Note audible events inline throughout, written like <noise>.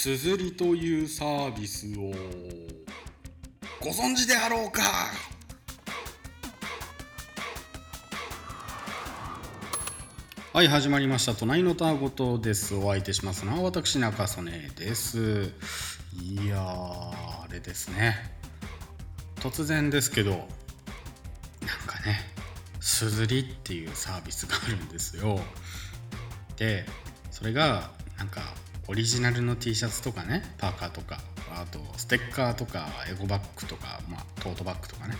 すずりというサービスをご存知であろうか？はい始まりました。隣のたごとです。お相手しますのは私中曽根です。いやーあれですね。突然ですけどなんかねすずりっていうサービスがあるんですよ。でそれがなんかオリジナルの T シャツとかねパーカーとかあとステッカーとかエゴバッグとか、まあ、トートバッグとかね。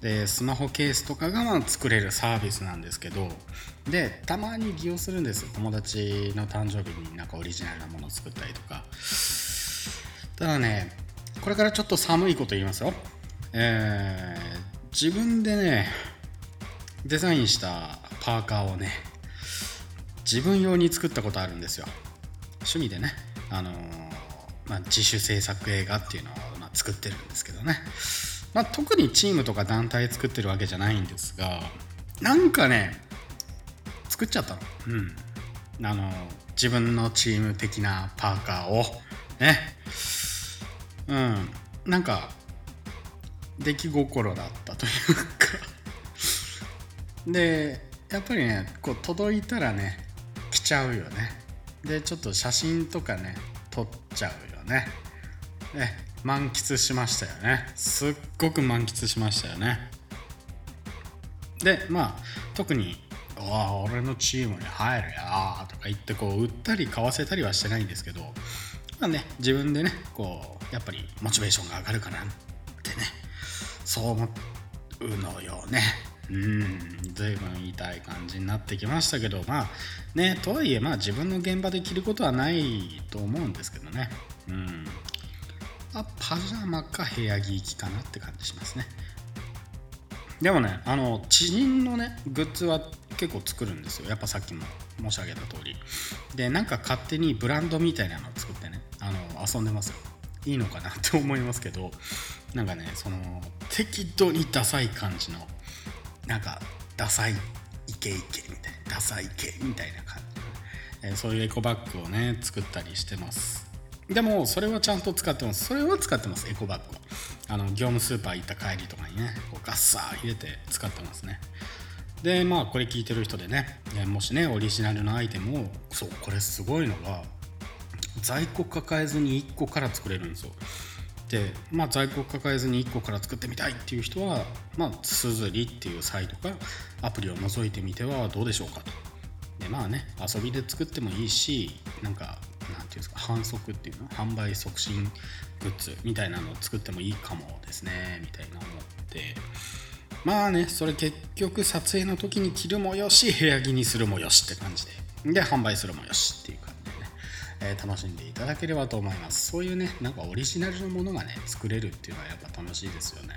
でスマホケースとかがまあ作れるサービスなんですけどでたまに利用するんです友達の誕生日になんかオリジナルなものを作ったりとか。ただねこれからちょっと寒いこと言いますよ。えー、自分でねデザインしたパーカーをね自分用に作ったことあるんですよ。趣味でね、あのー、まあ、自主制作映画っていうのを、まあ、作ってるんですけどね、まあ、特にチームとか団体作ってるわけじゃないんですがなんかね作っちゃったの。うん。あのー、自分のチーム的なパーカーをね。うん。なんか出来心だったというか。でやっぱりねこう届いたらね来ちゃうよね。でちょっと写真とかね撮っちゃうよね。ね満喫しましたよね。すっごく満喫しましたよね。でまあ特に「ああ俺のチームに入るよ」とか言ってこう売ったり買わせたりはしてないんですけどまあね自分でねこうやっぱりモチベーションが上がるかなってねそう思うのよね。うん随分痛い感じになってきましたけどまあねとはいえまあ自分の現場で着ることはないと思うんですけどね。うん。あパジャマか部屋着行きかなって感じしますね。でもねあの知人のねグッズは結構作るんですよ。やっぱさっきも申し上げた通り。でなんか勝手にブランドみたいなのを作ってねあの遊んでますよ。いいのかなって思いますけどなんかねその適度にダサい感じのなんかダサいイケイケみたいなダサい系みたいな感じ、えー、そういうエコバッグをね作ったりしてます。でもそれはちゃんと使ってます。それは使ってますエコバッグあの業務スーパー行った帰りとかにねこうガッサー入れて使ってますね。でまあこれ聞いてる人でねもしねオリジナルのアイテムをそうこれすごいのが在庫抱えずに1個から作れるんですよ、まあ、在庫を抱えずに1個から作ってみたいっていう人は、まあ、すずりっていうサイトかアプリを覗いてみてはどうでしょうかと。でまあね遊びで作ってもいいしなんかなんていうんですか反則っていうの？販売促進グッズみたいなのを作ってもいいかもですねみたいな思って。まあねそれ結局撮影の時に着るもよし部屋着にするもよしって感じで。で販売するもよしっていう感じ。でね、えー、楽しんでいただければと思います。そういうねなんかオリジナルのものがね作れるっていうのはやっぱ楽しいですよね。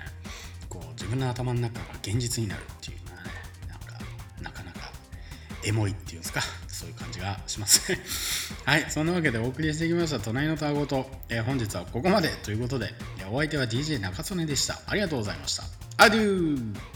こう自分の頭の中が現実になるっていうのはねなんかなかなかエモいっていうんですか？そういう感じがします。ね <laughs> はいそんなわけでお送りしてきました隣のタワごと、えー、本日はここまでということでお相手は DJ 中曽根でした。ありがとうございました。アデュー。